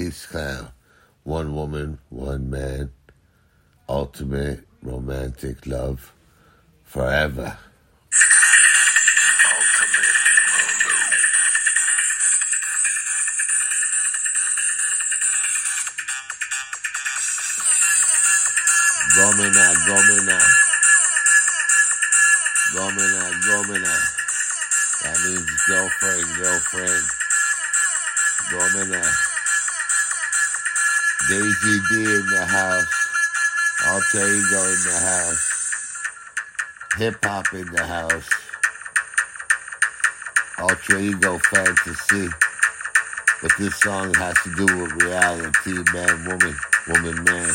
Peace Clown. One woman, one man. Ultimate romantic love. Forever. Gomina, Gomina. Gomina, Gomina. That means girlfriend, girlfriend. Gomina. Daisy D in the house. Alter Ego in the house. Hip hop in the house. Alter Ego fantasy. But this song has to do with reality, man, woman, woman, man.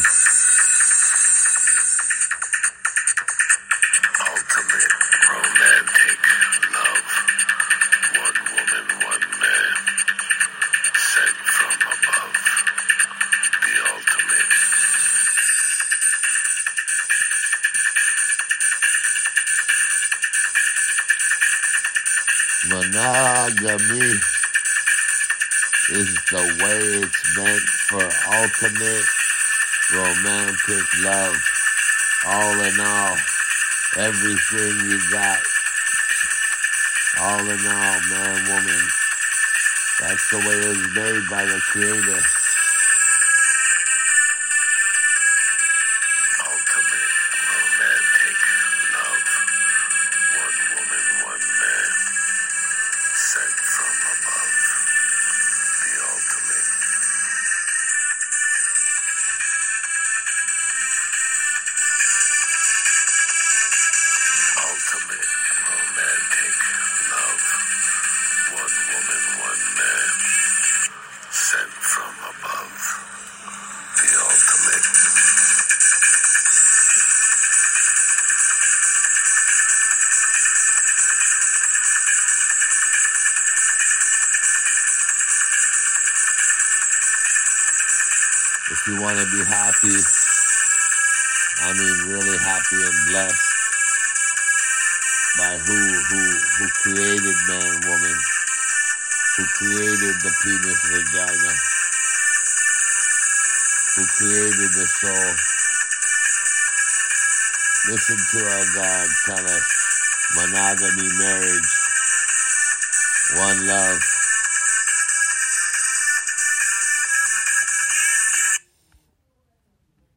Monogamy is the way it's meant for ultimate romantic love. All in all, everything you got. All in all, man, woman. That's the way it was made by the creator. Ultimate romantic Ultimate romantic love. One woman, one man. Sent from above. The ultimate. If you want to be happy, I mean really happy and blessed by who who who created man, woman, who created the penis, vagina, who created the soul. Listen to our God tell us monogamy, marriage, one love.